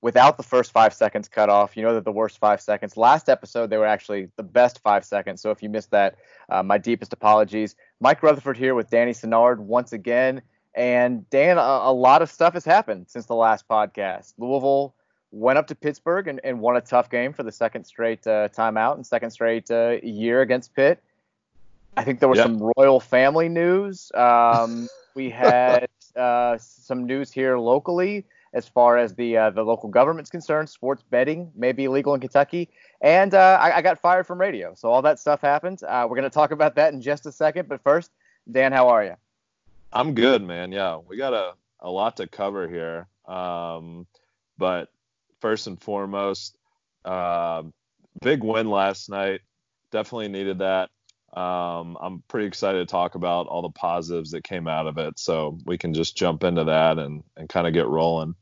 without the first five seconds cut off. You know that the worst five seconds. Last episode, they were actually the best five seconds. So if you missed that, uh, my deepest apologies. Mike Rutherford here with Danny Sinnard once again. And Dan, a, a, lot of stuff has happened since the last podcast. Louisville went up to Pittsburgh and, and won a tough game for the second straight uh, timeout and second straight uh, year against Pitt. I think there was yep. some royal family news. Um, we had uh, some news here locally as far as the uh, the local government's concerned. Sports betting may be illegal in Kentucky, and uh, I, I, got fired from radio. So all that stuff happened. Uh, we're to talk about that in just a second. But first, Dan, how are you? I'm good, man. Yeah, we got a, a lot to cover here. Um, but first and foremost, uh, big win last night. Definitely needed that. Um, I'm pretty excited to talk about all the positives that came out of it. So we can just jump into that and, and kind of get rolling.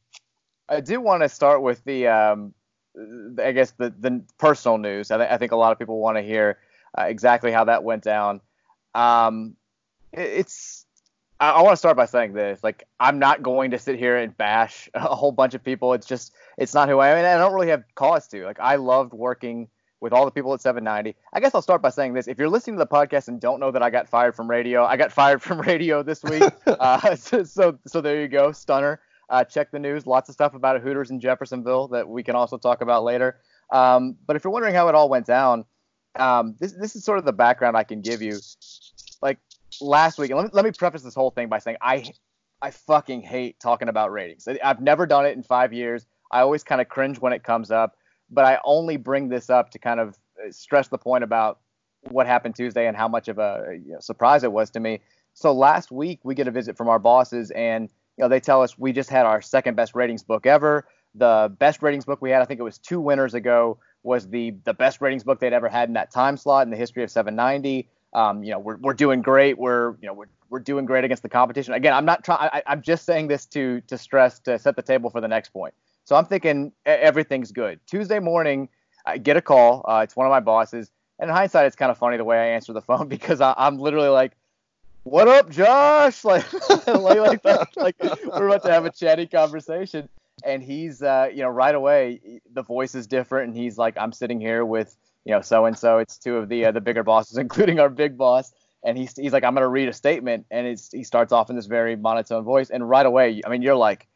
I do want to start with the, um, I guess, the, the personal news. I, th- I think a lot of people want to hear uh, exactly how that went down. Um, it, it's, I, I want to start by saying this. Like, I'm not going to sit here and bash a whole bunch of people. It's just, it's not who I am. And I don't really have cause to. Like, I loved working with all the people at 790. I guess I'll start by saying this: if you're listening to the podcast and don't know that I got fired from radio, I got fired from radio this week. uh, so, so, so there you go, stunner. Uh, check the news. Lots of stuff about Hooters in Jeffersonville that we can also talk about later. Um, but if you're wondering how it all went down, um, this this is sort of the background I can give you. Like last week, let me, let me preface this whole thing by saying I I fucking hate talking about ratings. I've never done it in five years. I always kind of cringe when it comes up but I only bring this up to kind of uh, stress the point about what happened Tuesday and how much of a you know, surprise it was to me. So last week we get a visit from our bosses, and you know they tell us we just had our second best ratings book ever. The best ratings book we had, I think it was two winners ago, was the the best ratings book they'd ever had in that time slot in the history of 790. Um, you know, we're, we're doing great. We're you know we're, we're doing great against the competition. Again, I'm not trying. I'm just saying this to to stress to set the table for the next point. So I'm thinking everything's good. Tuesday morning, I get a call. Uh, it's one of my bosses. And in hindsight, it's kind of funny the way I answer the phone because I, am literally like, "What up, Josh?" Like, like, that. like we're about to have a chatty conversation, and he's, uh, you know, right away the voice is different, and he's like, "I'm sitting here with, you know, so and so. It's two of the uh, the bigger bosses, including our big boss." And he's, he's like, I'm gonna read a statement, and it's, he starts off in this very monotone voice, and right away, I mean, you're like,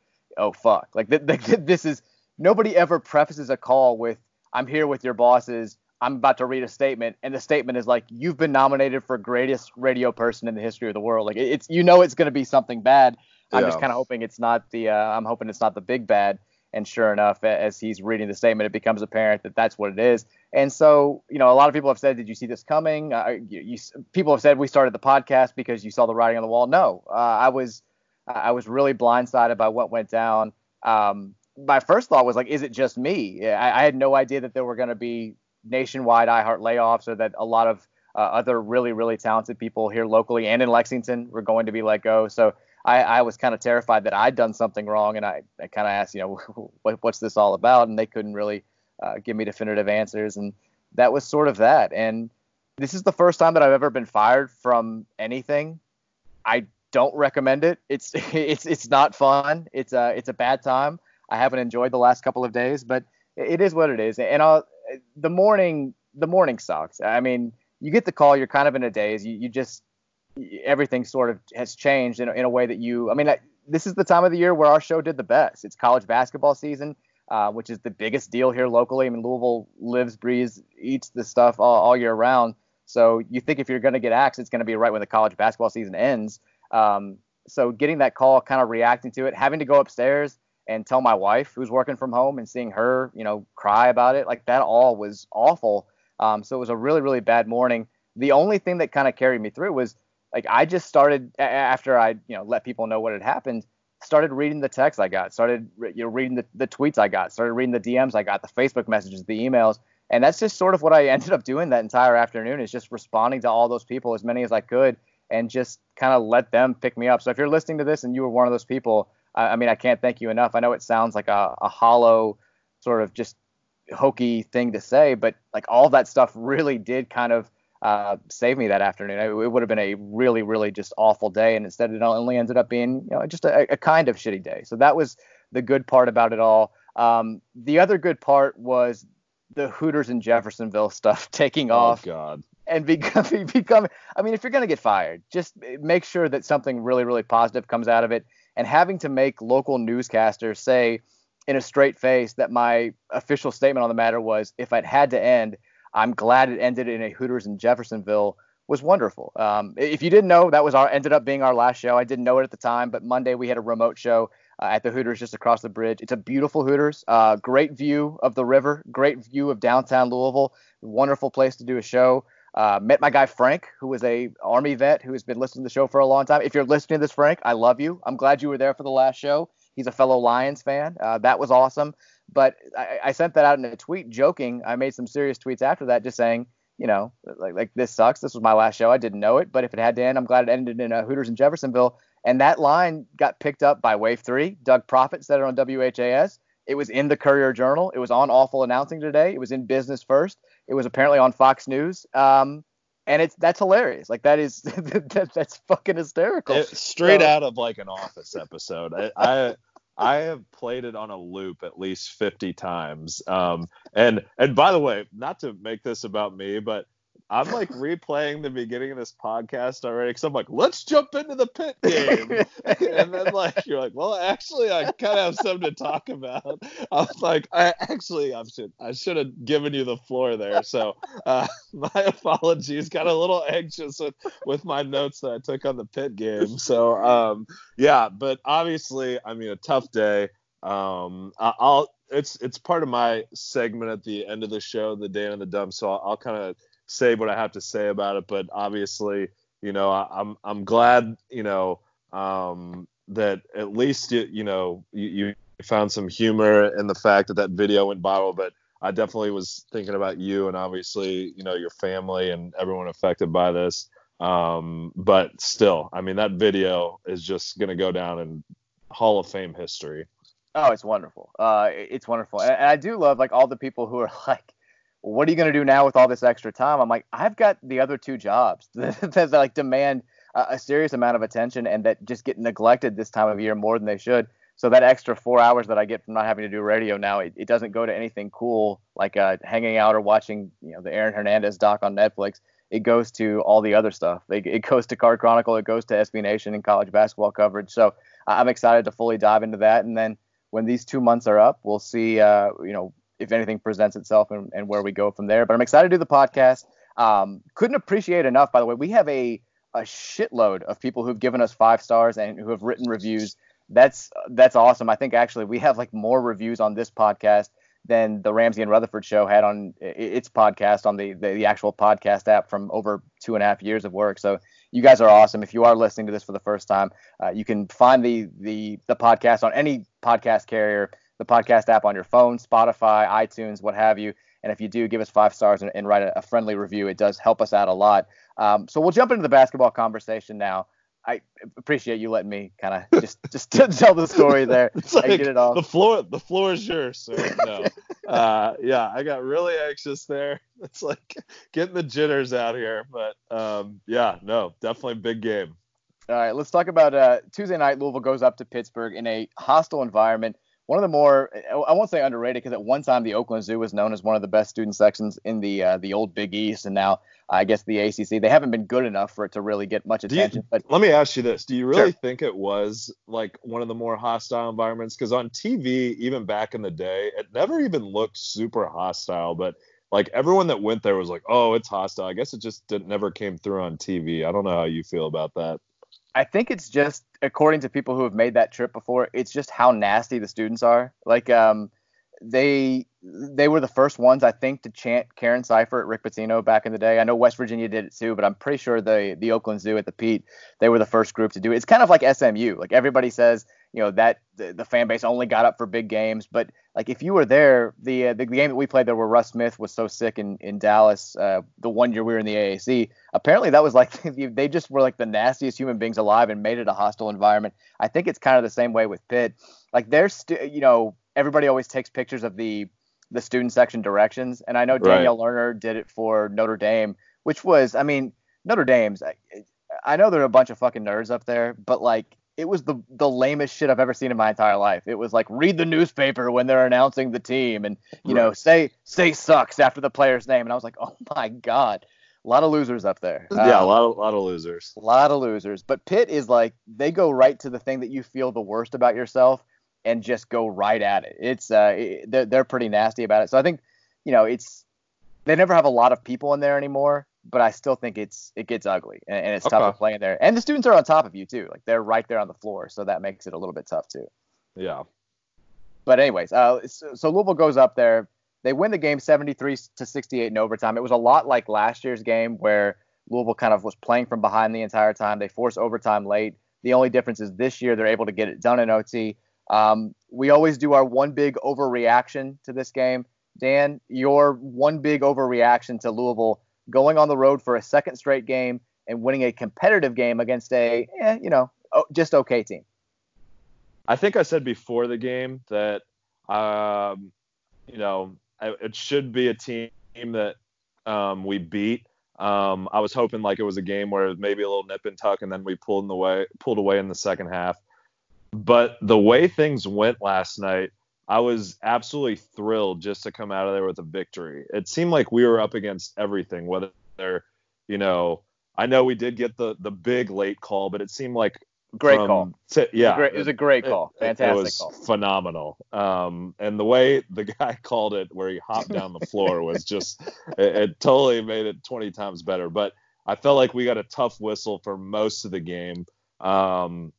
oh fuck, like th- th- this is nobody ever prefaces a call with I'm here with your bosses. I'm about to read a statement, and the statement is like, "You've been nominated for greatest radio person in the history of the world." Like it's, you know, it's going to be something bad. I'm just kind of hoping it's not the, uh, I'm hoping it's not the big bad. And sure enough, as he's reading the statement, it becomes apparent that that's what it is. And so, you know, a lot of people have said, "Did you see this coming?" Uh, you, you, people have said we started the podcast because you saw the writing on the wall. No, uh, I was I was really blindsided by what went down. Um, my first thought was like, is it just me? I, I had no idea that there were going to be nationwide iHeart layoffs or that a lot of uh, other really, really talented people here locally and in Lexington were going to be let go. So I, I was kind of terrified that I'd done something wrong. And I, I kind of asked, you know, what, what's this all about? And they couldn't really uh, give me definitive answers. And that was sort of that. And this is the first time that I've ever been fired from anything. I don't recommend it. It's it's it's not fun. It's a it's a bad time. I haven't enjoyed the last couple of days, but it is what it is. And I'll, the morning the morning sucks. I mean, you get the call, you're kind of in a daze. You you just everything sort of has changed in, in a way that you. I mean, I, this is the time of the year where our show did the best. It's college basketball season. uh, which is the biggest deal here locally. I mean, Louisville lives, breathes, eats this stuff all, all year round. So you think if you're going to get axed, it's going to be right when the college basketball season ends. Um, so getting that call, kind of reacting to it, having to go upstairs and tell my wife who's working from home and seeing her, you know, cry about it, like that all was awful. Um, so it was a really, really bad morning. The only thing that kind of carried me through was like I just started after I, you know, let people know what had happened started reading the texts I got, started you know reading the, the tweets I got, started reading the DMs I got, the Facebook messages, the emails, and that's just sort of what I ended up doing that entire afternoon is just responding to all those people as many as I could and just kind of let them pick me up. So if you're listening to this and you were one of those people, I, I mean I can't thank you enough. I know it sounds like a, a hollow sort of just hokey thing to say, but like all that stuff really did kind of uh, saved me that afternoon. It, it, would have been a really, really just awful day, and instead it only ended up being you know just a, a kind of shitty day. So that was the good part about it all. Um, the other good part was the Hooters in Jeffersonville stuff taking off. oh, off. God. And becoming, becoming, I mean, if you're going to get fired, just make sure that something really, really positive comes out of it. And having to make local newscasters say in a straight face that my official statement on the matter was if I'd had to end, I'm glad it ended in a Hooters in Jeffersonville was wonderful. Um, if you didn't know, that was our ended up being our last show. I didn't know it at the time, but Monday we had a remote show uh, at the Hooters just across the bridge. It's a beautiful Hooters, uh, great view of the river, great view of downtown Louisville. Wonderful place to do a show. Uh, met my guy Frank, who was a Army vet who has been listening to the show for a long time. If you're listening to this, Frank, I love you. I'm glad you were there for the last show. He's a fellow Lions fan. Uh, that was awesome. But I, I, sent that out in a tweet, joking. I made some serious tweets after that, just saying, you know, like like this sucks. This was my last show. I didn't know it, but if it had to end, I'm glad it ended in a Hooters in Jeffersonville. And that line got picked up by Wave Three. Doug Proffitt said it on WHAS. It was in the Courier Journal. It was on Awful Announcing today. It was in Business First. It was apparently on Fox News. Um, and it's that's hilarious. Like that is that, that's fucking hysterical. It, straight so, out of like an Office episode. I, I I have played it on a loop at least 50 times. Um, and and by the way, not to make this about me, but I'm like replaying the beginning of this podcast already because I'm like, let's jump into the Pitt game. and then like you're like, well, actually, I kind of have something to talk about. I was like, I actually I should I should have given you the floor there. So uh, my apologies. Got a little anxious with with my notes that I took on the Pitt game. So um, yeah, but obviously, I mean, a tough day. Um, I, I'll it's it's part of my segment at the end of the show, the day in the dump. So I'll, I'll kind of say what I have to say about it, but obviously, you know, I, am I'm, I'm glad, you know, um, that at least you, you know you, you found some humor in the fact that that video went viral, but I definitely was thinking about you and obviously, you know, your family and everyone affected by this. Um, but still, I mean, that video is just going to go down in Hall of Fame history. Oh, it's wonderful. Uh, it's wonderful. And I do love like all the people who are like, what are you going to do now with all this extra time? I'm like, I've got the other two jobs that, like demand a, a, serious amount of attention and that just get neglected this time of year more than they should. So that extra four hours that I get from not having to do radio now, it, it doesn't go to anything cool like uh, hanging out or watching, you know, the Aaron Hernandez doc on Netflix. It goes to all the other stuff. It, it goes to Card Chronicle. It goes to SB Nation and college basketball coverage. So I'm excited to fully dive into that. And then when these two months are up, we'll see, uh, you know, if anything presents itself and, and, where we go from there. But I'm excited to do the podcast. Um, couldn't appreciate enough, by the way. We have a a shitload of people who've given us five stars and who have written reviews. That's that's awesome. I think actually we have like more reviews on this podcast than the Ramsey and Rutherford show had on its podcast on the, the, the actual podcast app from over two and a half years of work. So you guys are awesome. If you are listening to this for the first time, uh, you can find the the the podcast on any podcast carrier the podcast app on your phone, Spotify, iTunes, what have you. And if you do, give us five stars and, and write a, a, friendly review. It does help us out a lot. Um, so we'll jump into the basketball conversation now. I appreciate you letting me kind of just just tell the story there. It's like get it off. The floor the floor is yours, sir. No. uh, yeah, I got really anxious there. It's like getting the jitters out here, but um, yeah, no, definitely big game. All right, let's talk about uh, Tuesday night. Louisville goes up to Pittsburgh in a hostile environment one of the more I won't say underrated because at one time the Oakland Zoo was known as one of the best student sections in the uh, the old Big East, and now I guess the ACC they haven't been good enough for it to really get much attention. You, but let me ask you this: Do you really Sure. think it was like one of the more hostile environments? Because on TV, even back in the day, it never even looked super hostile, but like everyone that went there was like, "Oh, it's hostile." I guess it just didn't, never came through on TV. I don't know how you feel about that. I think it's just according to people who have made that trip before, it's just how nasty the students are. Like um they they were the first ones I think to chant Karen Sypher at Rick Pitino back in the day. I know West Virginia did it too, but I'm pretty sure the the Oakland Zoo at the Pete, they were the first group to do it. It's kind of like SMU. Like everybody says, you know, that the, the fan base only got up for big games, but like if you were there, the uh, the game that we played there where Russ Smith was so sick in in Dallas, uh, the one year we were in the AAC, apparently that was like they just were like the nastiest human beings alive and made it a hostile environment. I think it's kind of the same way with Pitt. Like they're stu- you know, everybody always takes pictures of the the student section directions, and I know Right. Danielle Lerner did it for Notre Dame, which was, I mean, Notre Dame's. I, I know there are a bunch of fucking nerds up there, but like it was the the lamest shit I've ever seen in my entire life. It was like read the newspaper when they're announcing the team, and you know say say sucks after the player's name, and I was like, oh my god, a lot of losers up there. yeah, a Um, lot of lot of losers. a lot of losers. But Pitt is like they go right to the thing that you feel the worst about yourself and just go right at it. It's uh it- they're, they're pretty nasty about it. So I think you know it's they never have a lot of people in there anymore. But I still think it's it gets ugly and, and it's tough to play in there. And the students are on top of you too. Like they're right there on the floor, so that makes it a little bit tough too. Yeah. But anyways, uh, so, so Louisville goes up there. They win the game 73 to 68 in overtime. It was a lot like last year's game where Louisville kind of was playing from behind the entire time. They force overtime late. The only difference is this year they're able to get it done in OT. Um, we always do our one big overreaction to this game. Dan, your one big overreaction to Louisville going on the road for a second straight game and winning a competitive game against a, eh, you know, just okay team. I think I said before the game that um, you know it should be a team that um, we beat. Um, I was hoping like it was a game where maybe a little nip and tuck, and then we pulled in the way pulled away in the second half. But the way things went last night, I was absolutely thrilled just to come out of there with a victory. It seemed like we were up against everything, whether you know. I know we did get the the big late call, but it seemed like Great from- call. to- yeah, Great- it was a great call. it- Fantastic it was call. phenomenal. Um, and the way the guy called it, where he hopped down the floor, was just it, it totally made it 20 times better. But I felt like we got a tough whistle for most of the game. Um,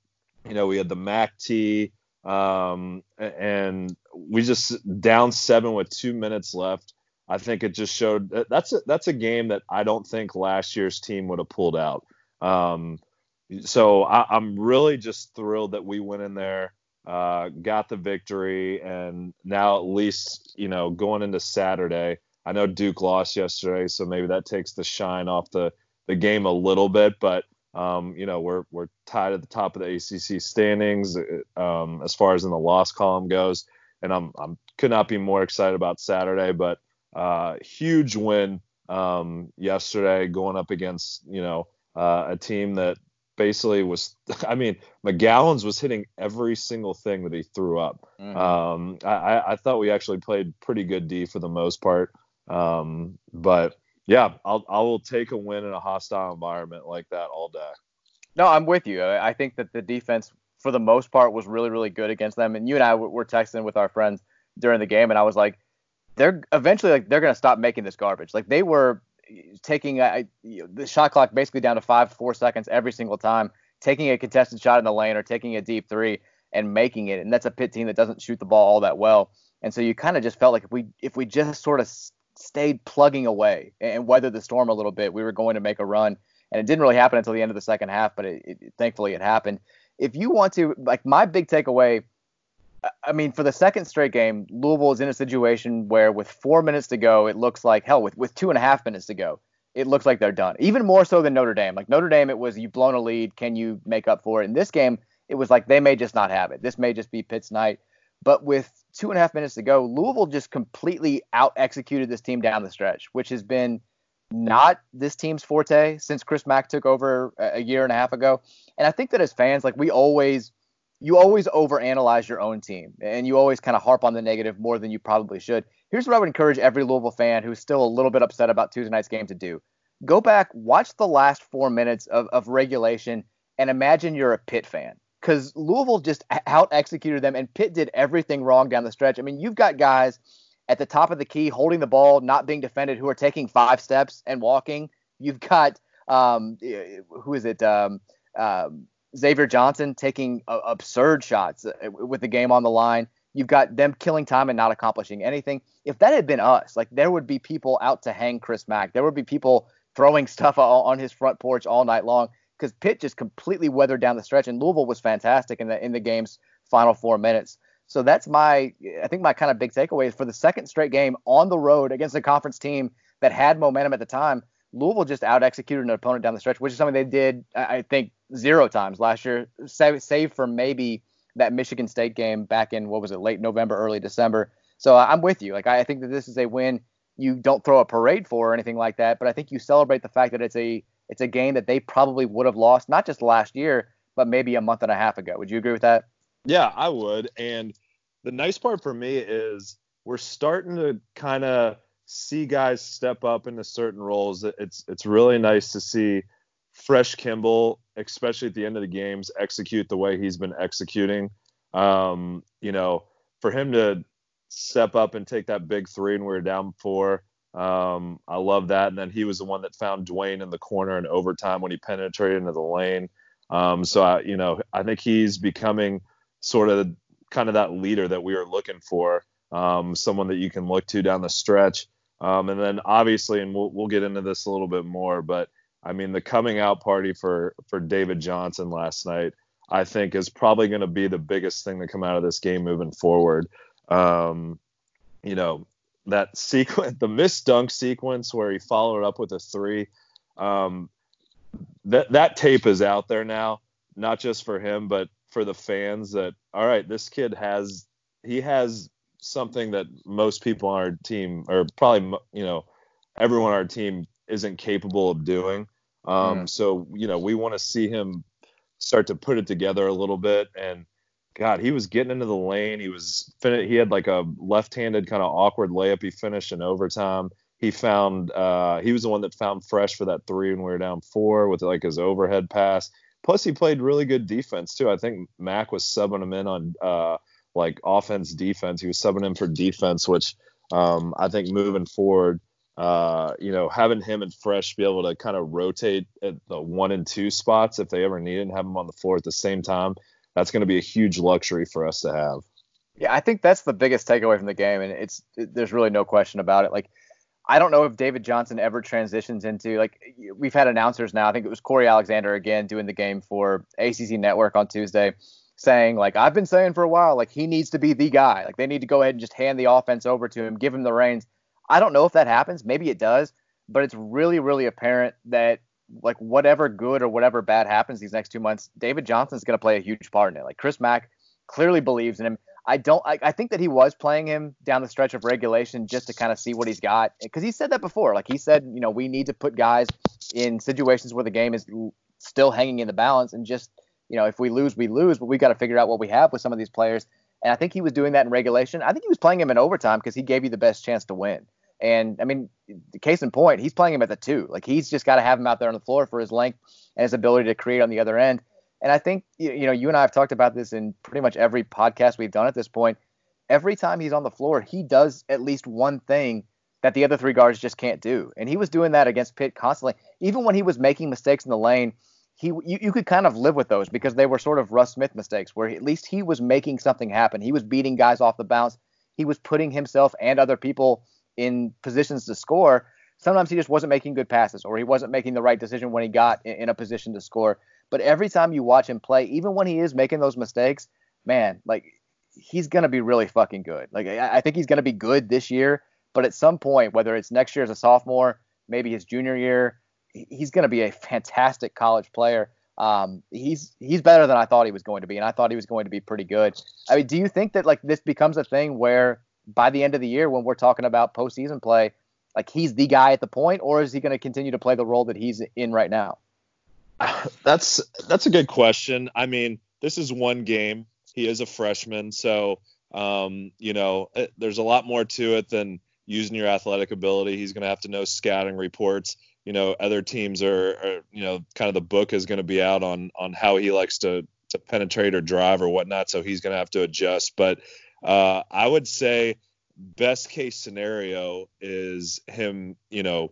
you know, we had the Mack T, um, and we just down seven with two minutes left. I think it just showed that's a, that's a game that I don't think last year's team would have pulled out. Um, so I, I'm really just thrilled that we went in there, uh, got the victory, and now at least you know going into Saturday. I know Duke lost yesterday, so maybe that takes the shine off the the game a little bit, but um, you know we're we're tied at the top of the ACC standings uh, um, as far as in the loss column goes, and I'm I'm could not be more excited about Saturday, but uh, huge win um, yesterday going up against you know uh, a team that basically was I mean McGowens was hitting every single thing that he threw up. Mhm. Um, I, I- I thought we actually played pretty good D for the most part. Um, but yeah, I'll I will take a win in a hostile environment like that all day. No, I'm with you. I think that the defense, for the most part, was really, really good against them. And you and I were texting with our friends during the game, and I was like, they're eventually like they're gonna stop making this garbage. Like they were taking uh, you know, the shot clock basically down to five, four seconds every single time, taking a contested shot in the lane or taking a deep three and making it. And that's a Pitt team that doesn't shoot the ball all that well. And so you kind of just felt like if we if we just sort of stayed plugging away and weathered the storm a little bit, we were going to make a run. And it didn't really happen until the end of the second half, but it, it, thankfully it happened. If you want to, like my big takeaway, I- mean, for the second straight game, Louisville is in a situation where with four minutes to go, it looks like hell. With with two and a half minutes to go, it looks like they're done. Even more so than Notre Dame. Like Notre Dame, it was you've blown a lead. Can you make up for it? In this game, it was like they may just not have it. This may just be Pitt's night. But with two and a half minutes to go, Louisville just completely out executed this team down the stretch, which has been not this team's forte since Chris Mack took over a year and a half ago. And I think that as fans, like we always you always overanalyze your own team and you always kind of harp on the negative more than you probably should. Here's what I would encourage every Louisville fan who's still a little bit upset about Tuesday night's game to do. Go back, watch the last four minutes of, of regulation, and imagine you're a Pitt fan. Because Louisville just out executed them, and Pitt did everything wrong down the stretch. I mean, you've got guys at the top of the key holding the ball, not being defended, who are taking five steps and walking. You've got, um, who is it? Um, um, Xavier Johnson taking uh, absurd shots uh, with the game on the line. You've got them killing time and not accomplishing anything. If that had been us, like there would be people out to hang Chris Mack. There would be people throwing stuff on his front porch all night long because Pitt just completely weathered down the stretch, and Louisville was fantastic in the in the game's final four minutes. So that's my, I think my kind of big takeaway is for the second straight game on the road against a conference team that had momentum at the time. Louisville just out executed an opponent down the stretch, which is something they did, I think, zero times last year, save, save for maybe that Michigan State game back in what was it, late November, early December. So I'm with you. Like I, I think that this is a win you don't throw a parade for or anything like that, but I think you celebrate the fact that it's a it's a game that they probably would have lost not just last year, but maybe a month and a half ago. Would you agree with that? Yeah, I would. And the nice part for me is we're starting to kind of see guys step up into certain roles. It's it's really nice to see Fresh Kimble, especially at the end of the games, execute the way he's been executing. Um, you know, for him to step up and take that big three and we were down four. Um, I love that. And then he was the one that found Dwayne in the corner in overtime when he penetrated into the lane. Um, so I, you know, I think he's becoming sort of kind of that leader that we were looking for, um, someone that you can look to down the stretch. Um, and then obviously, and we'll we'll get into this a little bit more, but I mean the coming out party for for David Johnson last night, I think is probably going to be the biggest thing to come out of this game moving forward. Um, you know that sequence, the missed dunk sequence where he followed up with a three. Um, that that tape is out there now, not just for him, but for the fans. That all right, this kid has he has something that most people on our team, or probably you know everyone on our team, isn't capable of doing. Um, mm. So you know we want to see him start to put it together a little bit. And God, he was getting into the lane. He was fin- he had like a left-handed kind of awkward layup. He finished in overtime. He found uh, he was the one that found fresh for that three when we were down four with like his overhead pass. Plus, he played really good defense too. I think Mack was subbing him in on uh, like offense defense. He was subbing him for defense, which um, I think moving forward, uh, you know, having him and Fresh be able to kind of rotate at the one and two spots if they ever need it and have them on the floor at the same time, that's going to be a huge luxury for us to have. Yeah, I think that's the biggest takeaway from the game, and it's it, there's really no question about it. Like, I don't know if David Johnson ever transitions into like we've had announcers now. I think it was Cory Alexander again doing the game for ACC Network on Tuesday saying like I've been saying for a while like he needs to be the guy. Like they need to go ahead and just hand the offense over to him, give him the reins. I don't know if that happens. Maybe it does, but it's really really apparent that like whatever good or whatever bad happens these next two months, David Johnson's going to play a huge part in it. Like Chris Mack clearly believes in him. I don't. I, I, think that he was playing him down the stretch of regulation just to kind of see what he's got because he said that before. Like he said, you know, we need to put guys in situations where the game is still hanging in the balance and just you know, if we lose, we lose, but we got to figure out what we have with some of these players. And I think he was doing that in regulation. I think he was playing him in overtime because he gave you the best chance to win. And I mean, case in point, he's playing him at the two. Like he's just got to have him out there on the floor for his length and his ability to create on the other end. And I think you know, you and I have talked about this in pretty much every podcast we've done at this point. Every time he's on the floor, he does at least one thing that the other three guards just can't do. And he was doing that against Pitt constantly. Even when he was making mistakes in the lane, he you, you could kind of live with those because they were sort of Russ Smith mistakes where at least he was making something happen. He was beating guys off the bounce. He was putting himself and other people in positions to score. Sometimes he just wasn't making good passes or he wasn't making the right decision when he got in, in a position to score. But every time you watch him play, even when he is making those mistakes, man, like he's gonna be really fucking good. Like I, I think he's gonna be good this year, but at some point, whether it's next year as a sophomore, maybe his junior year, he's going to be a fantastic college player. Um, he's he's better than I thought he was going to be, and I thought he was going to be pretty good. I mean, do you think that like this becomes a thing where by the end of the year, when we're talking about postseason play, like he's the guy at the point, or is he going to continue to play the role that he's in right now? That's that's a good question. I mean, this is one game. he is a freshman, so um, you know, it, eh, there's a lot more to it than using your athletic ability. He's going to have to know scouting reports. You know, other teams are, are you know, kind of the book is going to be out on on how he likes to to penetrate or drive or whatnot. So he's going to have to adjust. But uh, I would say best case scenario is him, you know,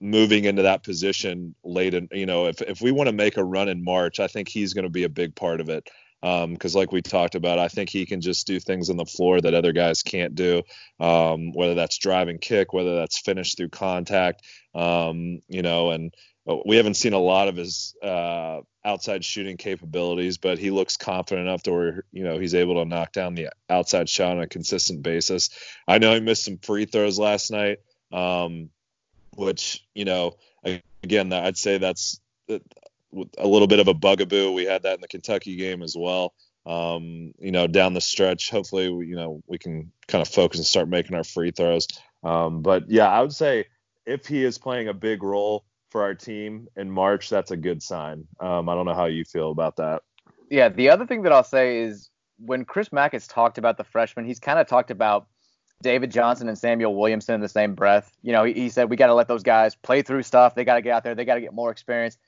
moving into that position late in, you know, if if we want to make a run in March, I think he's going to be a big part of it because um, like we talked about, I think he can just do things on the floor that other guys can't do, um, whether that's driving kick, whether that's finish through contact, um, you know, and uh, we haven't seen a lot of his uh, outside shooting capabilities, but he looks confident enough to where you know he's able to knock down the outside shot on a consistent basis. I know he missed some free throws last night, um, which you know again I'd say that's a little bit of a bugaboo. We had that in the Kentucky game as well. Um, you know, down the stretch, hopefully, you know, we can kind of focus and start making our free throws. Um, but yeah, I would say if he is playing a big role for our team in March, that's a good sign. Um, I don't know how you feel about that. Yeah, the other thing that I'll say is when Chris Mack has talked about the freshmen, he's kind of talked about David Johnson and Samuel Williamson in the same breath. You know, he, he said we got to let those guys play through stuff. They got to get out there. They got to get more experience.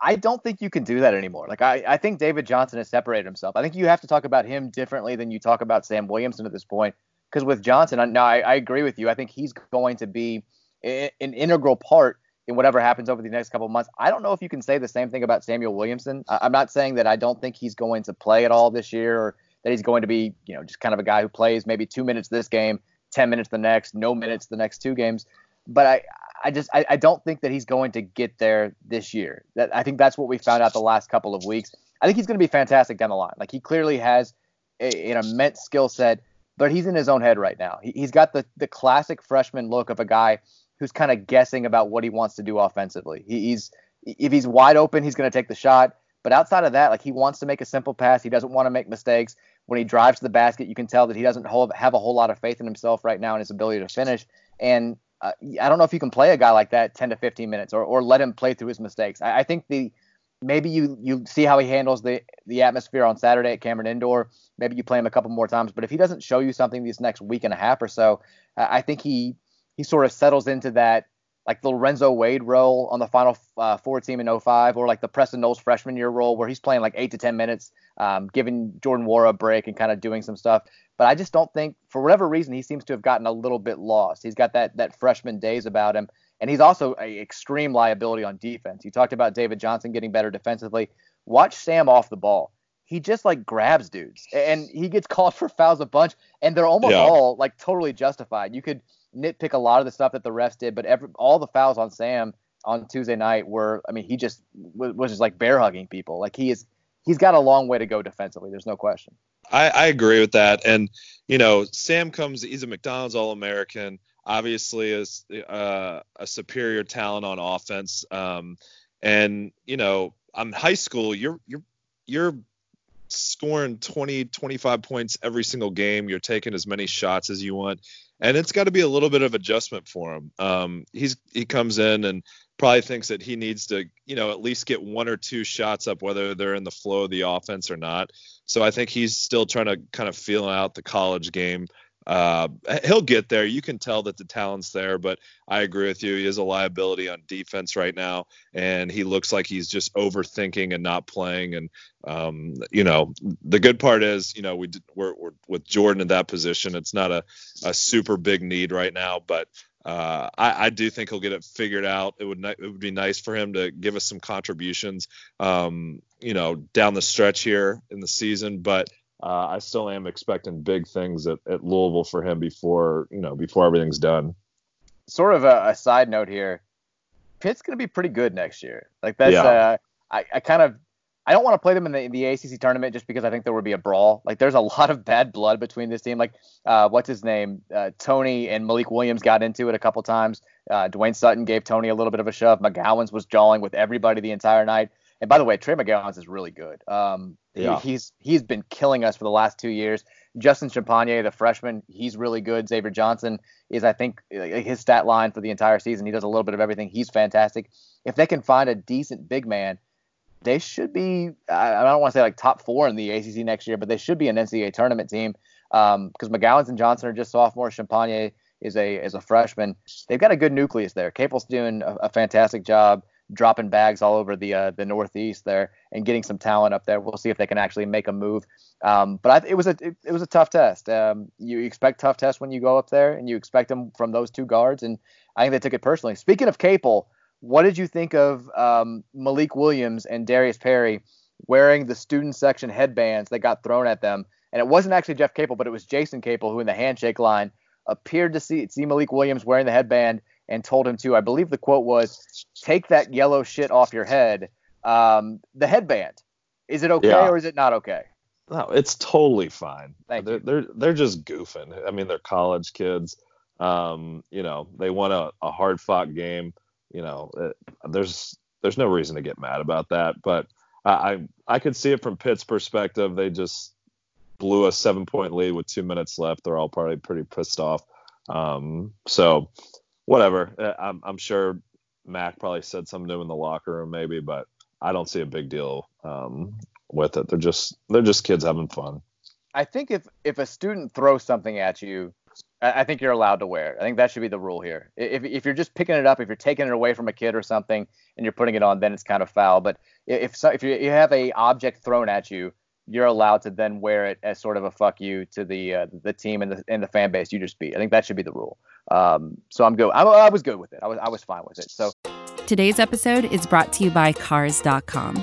I don't think you can do that anymore. Like I, I think David Johnson has separated himself. I think you have to talk about him differently than you talk about Sam Williamson at this point. Because with Johnson, no, I, I, agree with you. I think he's going to be an integral part in whatever happens over the next couple of months. I don't know if you can say the same thing about Samuel Williamson. I, I'm not saying that I don't think he's going to play at all this year, or that he's going to be, you know, just kind of a guy who plays maybe two minutes this game, ten minutes the next, no minutes the next two games. But I, I just I, I, don't think that he's going to get there this year. That I think that's what we found out the last couple of weeks. I think he's going to be fantastic down the line. Like he clearly has a, an immense skill set, but he's in his own head right now. He, has got the the classic freshman look of a guy who's kind of guessing about what he wants to do offensively. He, he's if he's wide open, he's going to take the shot. But outside of that, like he wants to make a simple pass. He doesn't want to make mistakes. When he drives to the basket, you can tell that he doesn't have a whole lot of faith in himself right now and his ability to finish. And uh, I don't know if you can play a guy like that 10 to 15 minutes or, or let him play through his mistakes. I, I think the maybe you you see how he handles the the atmosphere on Saturday at Cameron Indoor. Maybe you play him a couple more times, but if he doesn't show you something these next week and a half or so, I think he he sort of settles into that like the Lorenzo Wade role on the Final uh, Four team in 05, or like the Preston Knowles freshman year role where he's playing like eight to 10 minutes, um, giving Jordan Nwora a break and kind of doing some stuff. But I just don't think, for whatever reason, he seems to have gotten a little bit lost. He's got that that freshman days about him, and he's also an extreme liability on defense. You talked about David Johnson getting better defensively. Watch Sam off the ball. He just like grabs dudes, and he gets called for fouls a bunch, and they're almost yeah. all like totally justified. You could nitpick a lot of the stuff that the refs did, but every all the fouls on Sam on Tuesday night were, I mean, he just was, was just like bear hugging people. Like he is, he's got a long way to go defensively. There's no question. I, I agree with that. And, you know, Sam comes, he's a McDonald's All American, obviously is uh, a superior talent on offense. Um, and, you know, I'm high school, you're, you're, you're scoring 20, 25 points every single game. You're taking as many shots as you want. And it's got to be a little bit of adjustment for him. Um, he's, he comes in and, probably thinks that he needs to, you know, at least get one or two shots up, whether they're in the flow of the offense or not. So I think he's still trying to kind of feel out the college game. Uh, he'll get there. You can tell that the talent's there, but I agree with you. He is a liability on defense right now, and he looks like he's just overthinking and not playing. And um, you know, the good part is, you know, we we're, we're with Jordan in that position. It's not a, a super big need right now, but uh, I, I, do think he'll get it figured out. It would it would be nice for him to give us some contributions, um, you know, down the stretch here in the season. But uh, I still am expecting big things at, at, Louisville for him before you know before everything's done. Sort of a, a side note here, Pitt's going to be pretty good next year. Like that's yeah. uh, I, I kind of I don't want to play them in the, in the ACC tournament just because I think there would be a brawl. Like there's a lot of bad blood between this team. Like uh, what's his name? Uh, Tony and Malik Williams got into it a couple times. Uh, Dwayne Sutton gave Tony a little bit of a shove. McGowens was jawing with everybody the entire night. And by the way, Trey McGowens is really good. Um, yeah. he, he's he's been killing us for the last two years. Justin Champagnie, the freshman, he's really good. Xavier Johnson is, I think, his stat line for the entire season. He does a little bit of everything. He's fantastic. If they can find a decent big man they should be. I, don't want to say like top four in the ACC next year, but they should be an NCAA tournament team because um, McGowens and Johnson are just sophomores. Champagnie is a is a freshman. They've got a good nucleus there. Capel's doing a, a fantastic job dropping bags all over the uh, the Northeast there and getting some talent up there. We'll see if they can actually make a move. Um, but I, it was a it, it, was a tough test. Um, you expect tough tests when you go up there, and you expect them from those two guards. And I think they took it personally. Speaking of Capel, what did you think of um, Malik Williams and Darius Perry wearing the student section headbands that got thrown at them? And it wasn't actually Jeff Capel, but it was Jason Capel who, in the handshake line, appeared to see see Malik Williams wearing the headband and told him to. I believe the quote was, "Take that yellow shit off your head." Um, the headband. Is it okay yeah. or is it not okay? No, it's totally fine. Thank they're, you. they're they're just goofing. I mean, they're college kids. Um, you know, they won a, a hard fought game. You know, it, there's there's no reason to get mad about that. But I, I could see it from Pitt's perspective. They just blew a seven point lead with two minutes left. They're all probably pretty pissed off. Um, so whatever. Uh, I'm, I'm sure Mack probably said something in the locker room, maybe, but I don't see a big deal um, with it. They're just they're just kids having fun. I think if if a student throws something at you, I think you're allowed to wear it. I think that should be the rule here. If if you're just picking it up, if you're taking it away from a kid or something, and you're putting it on, then it's kind of foul. But if so, if you, you have a object thrown at you, you're allowed to then wear it as sort of a fuck you to the uh, the team and the and the fan base you just beat. I think that should be the rule. Um, so I'm good. I, I was good with it. I was I was fine with it. So today's episode is brought to you by Cars.com.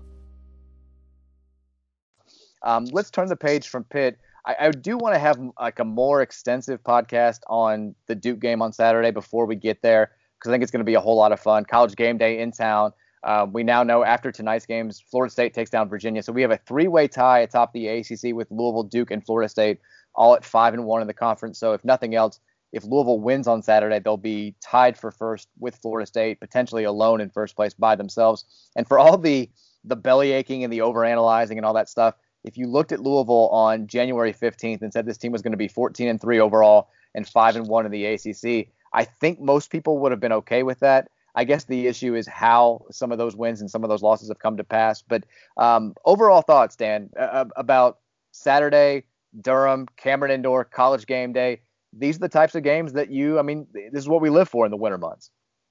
Um, let's turn the page from Pitt. I, I do want to have like a more extensive podcast on the Duke game on Saturday before we get there because I think it's going to be a whole lot of fun. College game day in town. Uh, we now know after tonight's games, Florida State takes down Virginia, so we have a three-way tie atop the ACC with Louisville, Duke, and Florida State, all at five and one in the conference. So if nothing else, if Louisville wins on Saturday, they'll be tied for first with Florida State, potentially alone in first place by themselves. And for all the the belly aching and the overanalyzing and all that stuff, if you looked at Louisville on January 15th and said this team was going to be 14 and 3 overall and 5 and 1 in the ACC, I think most people would have been okay with that. I guess the issue is how some of those wins and some of those losses have come to pass. But um, overall thoughts, Dan, uh, about Saturday, Durham, Cameron Indoor, College Game Day. These are the types of games that you, I mean, this is what we live for in the winter months.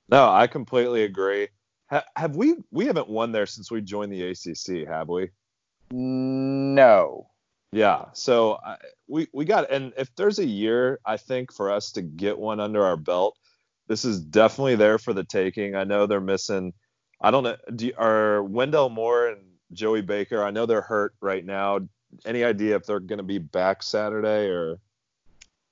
No, I completely agree. Ha- have we? We haven't won there since we joined the ACC, have we? No. Yeah. So I, we we got and if there's a year I think for us to get one under our belt, this is definitely there for the taking. I know they're missing. I don't know. Do, are Wendell Moore and Joey Baker? I know they're hurt right now. Any idea if they're going to be back Saturday or?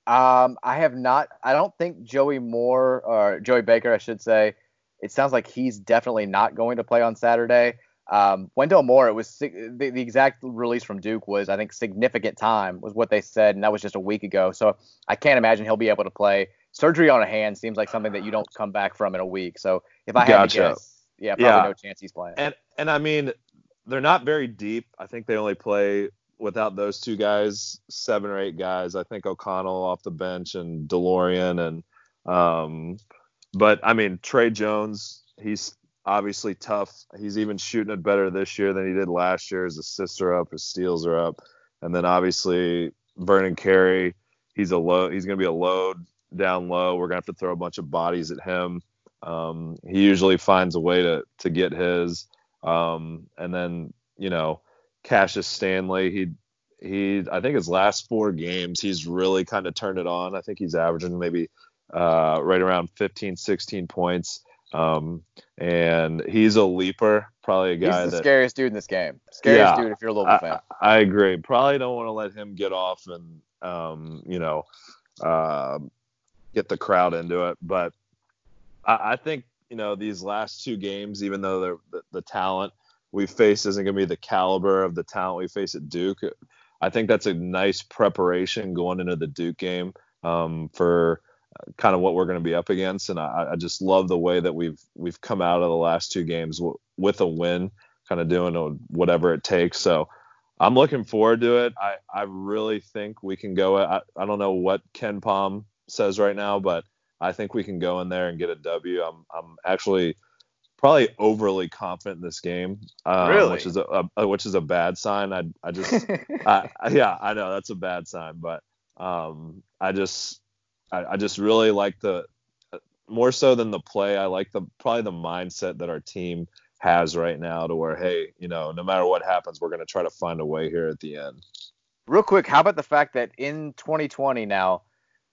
Um, I have not. I don't think Joey Moore or Joey Baker, I should say. It sounds like he's definitely not going to play on Saturday. Um, Wendell Moore, it was the, the, exact release from Duke was, I think, significant time was what they said, and that was just a week ago. So I can't imagine he'll be able to play. Surgery on a hand seems like something that you don't come back from in a week. So if I had gotcha. to guess, yeah, probably yeah. no chance he's playing. And and I mean, they're not very deep. I think they only play without those two guys, seven or eight guys. I think O'Connell off the bench and DeLaurier and um, but I mean Tre Jones, he's obviously tough. He's even shooting it better this year than he did last year. His assists are up, his steals are up, and then obviously Vernon Carey, he's a low. He's going to be a load down low. We're going to have to throw a bunch of bodies at him. Um, he usually finds a way to to get his. Um, and then you know Cassius Stanley, he he I think his last four games he's really kind of turned it on. I think he's averaging maybe uh, right around 15, 16 points. Um, and he's a leaper, probably a guy he's the that, scariest dude in this game. Scariest yeah, dude if you're a Louisville I, fan. I agree. Probably don't want to let him get off and um, you know, uh, get the crowd into it. But I, I, think you know these last two games, even though the, the talent we face isn't going to be the caliber of the talent we face at Duke. I think that's a nice preparation going into the Duke game um, for kind of what we're going to be up against. And I, I, just love the way that we've we've come out of the last two games w- with a win, kind of doing whatever it takes. So I'm looking forward to it. I, I really think we can go. I, I don't know what KenPom says right now, but I think we can go in there and get a W. I'm I'm actually probably overly confident in this game, um, really? which is a, a, which is a bad sign. I I just I, yeah I know that's a bad sign, but um, I just I, I just really like the more so than the play. I like the probably the mindset that our team has right now to where hey you know no matter what happens we're going to try to find a way here at the end. Real quick how about the fact that in 2020 now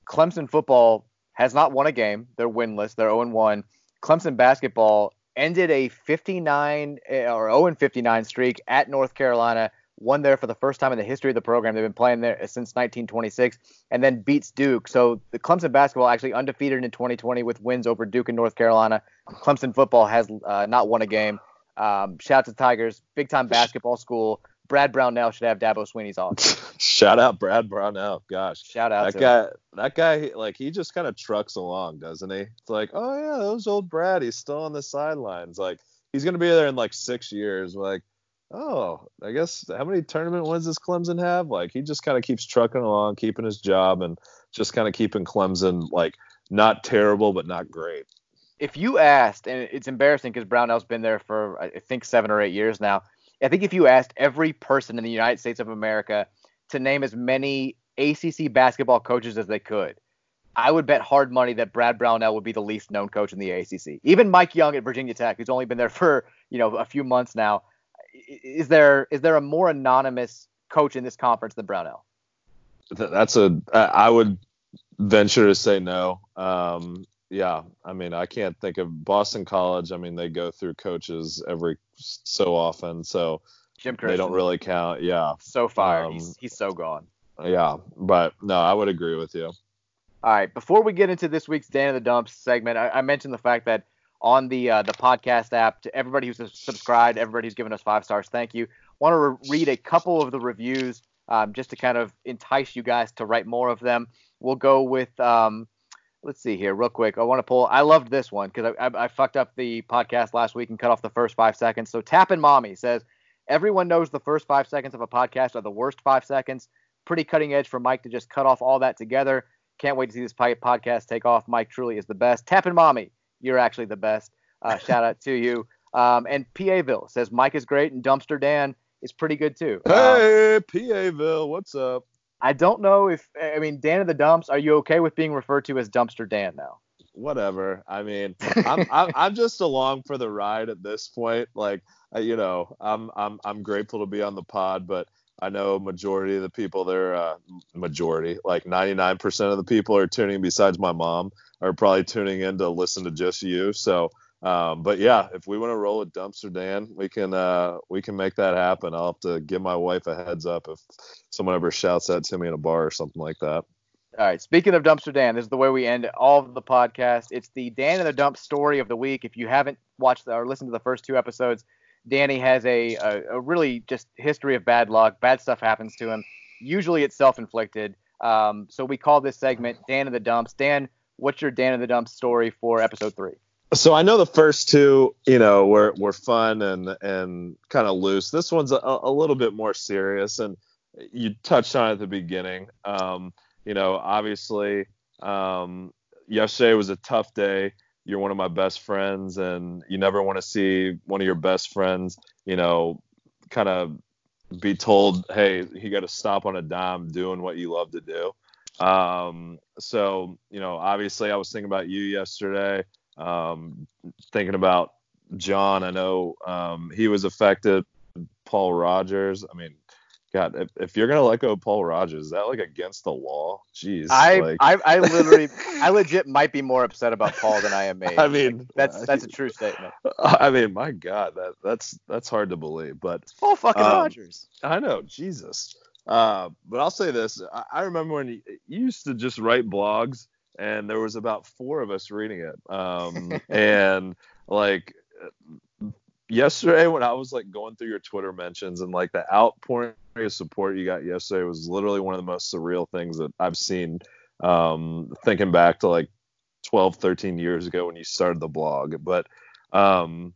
clemson football has not won a game. They're winless. They're 0-1 clemson basketball ended a 59 eh, or 0 59 streak at North Carolina, won there for the first time in the history of the program. They've been playing there since 1926, and then beats Duke. So the Clemson basketball actually undefeated in 2020 with wins over Duke and North Carolina. Clemson football has uh, not won a game. Um, shout out to Tigers, big time basketball school. Brad Brownell should have Dabo Swinney's office. Shout out Brad Brownell. Gosh. Shout out that guy. Him. That guy, like he just kind of trucks along, doesn't he? It's like, oh yeah, that was old Brad. He's still on the sidelines. Like he's gonna be there in like six years. Like, oh, I guess how many tournament wins does Clemson have? Like he just kind of keeps trucking along, keeping his job, and just kind of keeping Clemson like not terrible but not great. If you asked, and it's embarrassing because Brownell's been there for I think seven or eight years now I think if you asked every person in the United States of America to name as many ACC basketball coaches as they could, I would bet hard money that Brad Brownell would be the least known coach in the ACC. Even Mike Young at Virginia Tech, who's only been there for you know a few months now, is there is there a more anonymous coach in this conference than Brownell? That's a I would venture to say no. Um, yeah, I mean, I can't think of Boston College. I mean, they go through coaches every so often, so Jim they don't really count. Yeah, so fired. Um, he's, he's so gone. Yeah, but no, I would agree with you. All right, before we get into this week's Dan of the Dumps segment, I, I mentioned the fact that on the uh, the podcast app, to everybody who's subscribed, everybody who's given us five stars, thank you. Want to re- read a couple of the reviews um, just to kind of entice you guys to write more of them. We'll go with um, let's see here real quick. I want to pull. I loved this one because I, I, I, fucked up the podcast last week and cut off the first five seconds. So Tappin' Mommy says everyone knows the first five seconds of a podcast are the worst five seconds. Pretty cutting edge for Mike to just cut off all that together. Can't wait to see this podcast take off. Mike truly is the best. Tappin' Mommy, you're actually the best. Uh, shout out to you. Um, and PAville says Mike is great and Dumpster Dan is pretty good too. Hey, um, PAville, what's up? I don't know if I mean Dan of the Dumps. Are you okay with being referred to as Dumpster Dan now? Whatever. I mean, I'm, I'm I'm just along for the ride at this point. Like, you know, I'm I'm I'm grateful to be on the pod, but I know majority of the people there, uh, majority, like 99% of the people are tuning. Besides my mom, are probably tuning in to listen to just you. So um, but yeah, if we want to roll a dumpster Dan, we can uh, we can make that happen. I'll have to give my wife a heads up if someone ever shouts that to me in a bar or something like that. All right. Speaking of dumpster Dan, this is the way we end all of the podcast. It's the Dan and the Dump story of the week. If you haven't watched or listened to the first two episodes, Danny has a, a, a really just history of bad luck. Bad stuff happens to him. Usually it's self-inflicted. Um, so we call this segment Dan and the Dumps. Dan, what's your Dan and the Dumps story for episode three? so I know the first two, you know, were were fun and and kind of loose. This one's a, a, little bit more serious, and you touched on it at the beginning. Um, you know, obviously, um, yesterday was a tough day. You're one of my best friends, and you never want to see one of your best friends, you know, kind of be told, hey, you got to stop on a dime doing what you love to do. Um, so, you know, obviously, I was thinking about you yesterday. Um, thinking about John, I know um, he was affected. Paul Rogers. I mean, God, if, if, you're gonna let go of Paul Rogers, is that like against the law? Jeez. I, like... I, I literally, I legit might be more upset about Paul than I am me. I mean, like, that's that's a true statement. I mean, my God, that that's that's hard to believe, but it's Paul fucking um, Rogers. I know, Jesus. Uh, but I'll say this: I, I remember when you, you used to just write blogs and there was about four of us reading it. Um, and like yesterday when I was like going through your Twitter mentions and like the outpouring of support you got yesterday was literally one of the most surreal things that I've seen. Um, thinking back to like 12, 13 years ago when you started the blog, but um,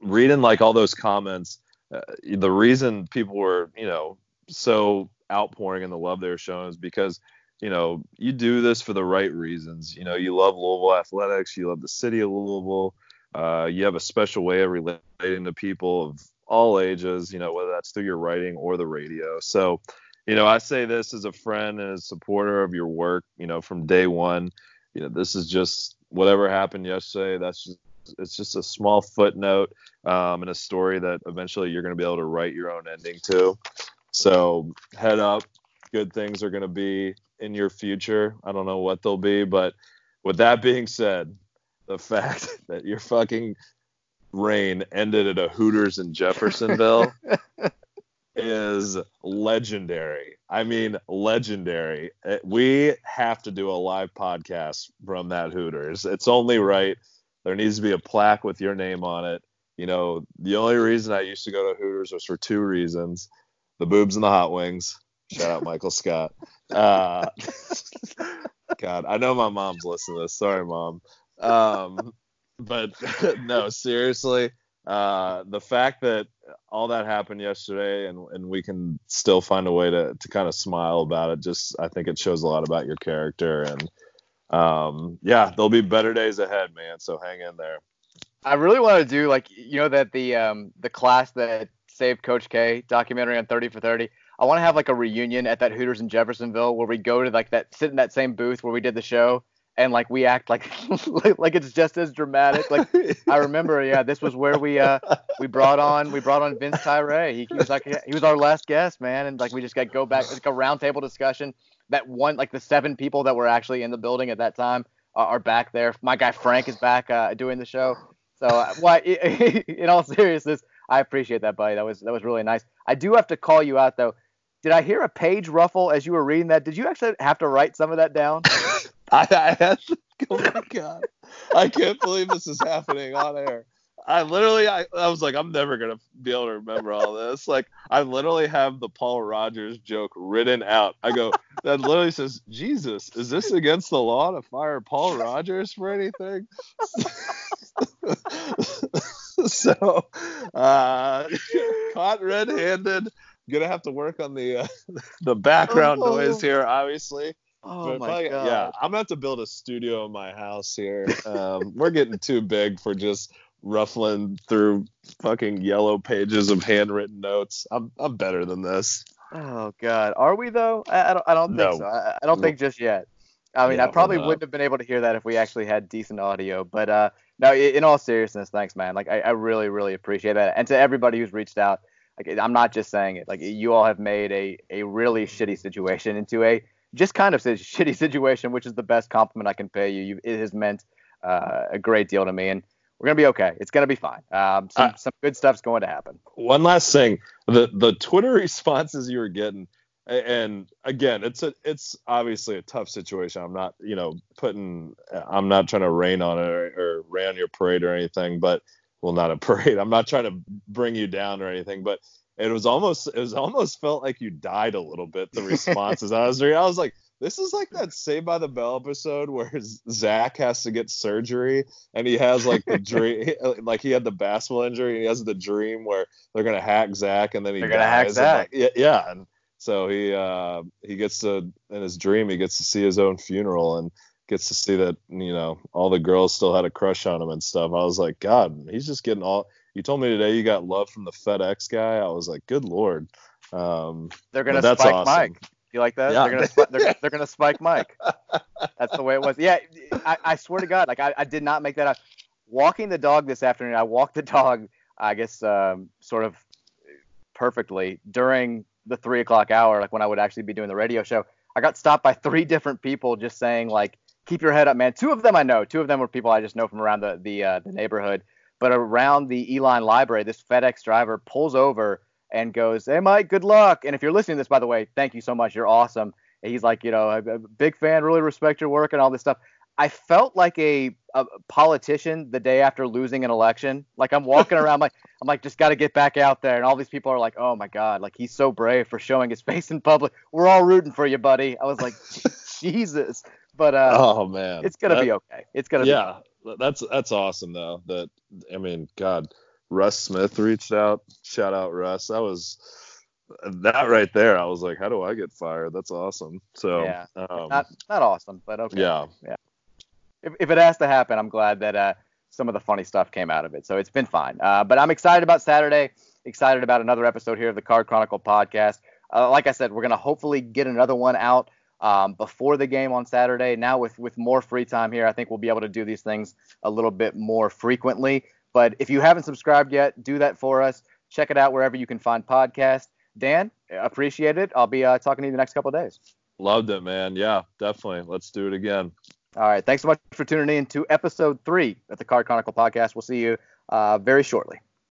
reading like all those comments, uh, the reason people were, you know, so outpouring and the love they were showing is because you know, you do this for the right reasons. You know, you love Louisville athletics, you love the city of Louisville, uh, you have a special way of relating to people of all ages, you know, whether that's through your writing or the radio. So, you know, I say this as a friend and a supporter of your work, you know, from day one. You know, this is just whatever happened yesterday. That's just it's just a small footnote um, in a story that eventually you're going to be able to write your own ending to. So head up, good things are going to be in your future. I don't know what they'll be, but with that being said, the fact that your fucking reign ended at a Hooters in Jeffersonville is legendary. I mean, legendary. Uh, we have to do a live podcast from that Hooters. It's only right. There needs to be a plaque with your name on it. You know, the only reason I used to go to Hooters was for two reasons the boobs and the hot wings. Shout out Michael Scott. Uh, God, I know my mom's listening to this. Sorry, mom. Um, but no, seriously, uh, the fact that all that happened yesterday and, and we can still find a way to, to kind of smile about it, just I think it shows a lot about your character. And um, yeah, there'll be better days ahead, man. So hang in there. I really want to do like you know that the um, the class that saved Coach K documentary on 30 for 30. I want to have like a reunion at that Hooters in Jeffersonville where we go to like that sit in that same booth where we did the show and like we act like like it's just as dramatic. Like I remember, yeah, this was where we uh we brought on we brought on Vince Tyra. He, he was like he was our last guest, man, and like we just got go back like a roundtable discussion. That one like the seven people that were actually in the building at that time uh, are back there. My guy Frank is back uh, doing the show. So, uh, why? in all seriousness, I appreciate that, buddy. That was that was really nice. I do have to call you out though. Did I hear a page ruffle as you were reading that? Did you actually have to write some of that down? I, I had to, oh my god, I can't believe this is happening on air. I literally, I, I was like, I'm never gonna be able to remember all this. Like, I literally have the Paul Rogers joke written out. I go, that literally says, Jesus, is this against the law to fire Paul Rogers for anything? so, uh, caught red-handed. Gonna have to work on the uh, the background oh. noise here, obviously. Oh my I, god! Yeah, I'm gonna have to build a studio in my house here. Um, we're getting too big for just ruffling through fucking yellow pages of handwritten notes. I'm I'm better than this. Oh god, are we though? I, I don't I don't think no. so. I, I don't no. think just yet. I mean, yeah, I probably wouldn't have been able to hear that if we actually had decent audio. But uh, no, in all seriousness, thanks, man. Like, I, I really, really appreciate that. And to everybody who's reached out, like, I'm not just saying it. Like, you all have made a a really shitty situation into a just kind of a shitty situation, which is the best compliment I can pay you. you it has meant uh, a great deal to me, and we're gonna be okay. It's gonna be fine. Um, some uh, some good stuff's going to happen. One last thing, the the Twitter responses you were getting, and again, it's a it's obviously a tough situation. I'm not you know putting I'm not trying to rain on it or, or rain on your parade or anything, but well, not a parade. I'm not trying to bring you down or anything, but it was almost it was almost felt like you died a little bit. The responses I was reading, I was like, this is like that Saved by the Bell episode where Zach has to get surgery and he has like the dream, like he had the basketball injury and he has the dream where they're gonna hack Zach and then he they're gonna hack Zach. Like, yeah, yeah, and so he uh, he gets to in his dream he gets to see his own funeral and gets to see that you know all the girls still had a crush on him and stuff. I was like, God, he's just getting all you told me today you got love from the FedEx guy. I was like, good lord. Um, they're gonna spike awesome. Mike. You like that? Yeah. They're gonna sp- they're, they're, gonna spike Mike. That's the way it was. Yeah, I, I swear to God, like I, I did not make that up. Walking the dog this afternoon, I walked the dog, I guess, um, sort of perfectly during the three o'clock hour, like when I would actually be doing the radio show. I got stopped by three different people just saying like, "Keep your head up, man." Two of them I know. Two of them were people I just know from around the the uh, the neighborhood but around the Elon library, this FedEx driver pulls over and goes, "Hey, Mike, good luck." And if you're listening to this, by the way, thank you so much. You're awesome. And he's like, you know, a, a big fan, really respect your work and all this stuff. I felt like a, a politician the day after losing an election. Like I'm walking around, like I'm like, just got to get back out there, and all these people are like, oh my god, like he's so brave for showing his face in public. We're all rooting for you, buddy. I was like, Jesus, but uh, oh man, it's gonna that, be okay. It's gonna yeah, that's that's awesome though. That I mean, God, Russ Smith reached out. Shout out Russ. That was that right there. I was like, how do I get fired? That's awesome. So yeah, um, not not awesome, but okay. Yeah, yeah. If, if it has to happen, I'm glad that uh, some of the funny stuff came out of it. So it's been fine. Uh, but I'm excited about Saturday. Excited about another episode here of the Card Chronicle podcast. Uh, like I said, we're gonna hopefully get another one out um, before the game on Saturday. Now with with more free time here, I think we'll be able to do these things a little bit more frequently. But if you haven't subscribed yet, do that for us. Check it out wherever you can find podcasts. Dan, appreciate it. I'll be uh, talking to you the next couple days. Loved it, man. Yeah, definitely. Let's do it again. All right. Thanks so much for tuning in to episode three of the Card Chronicle podcast. We'll see you uh, very shortly.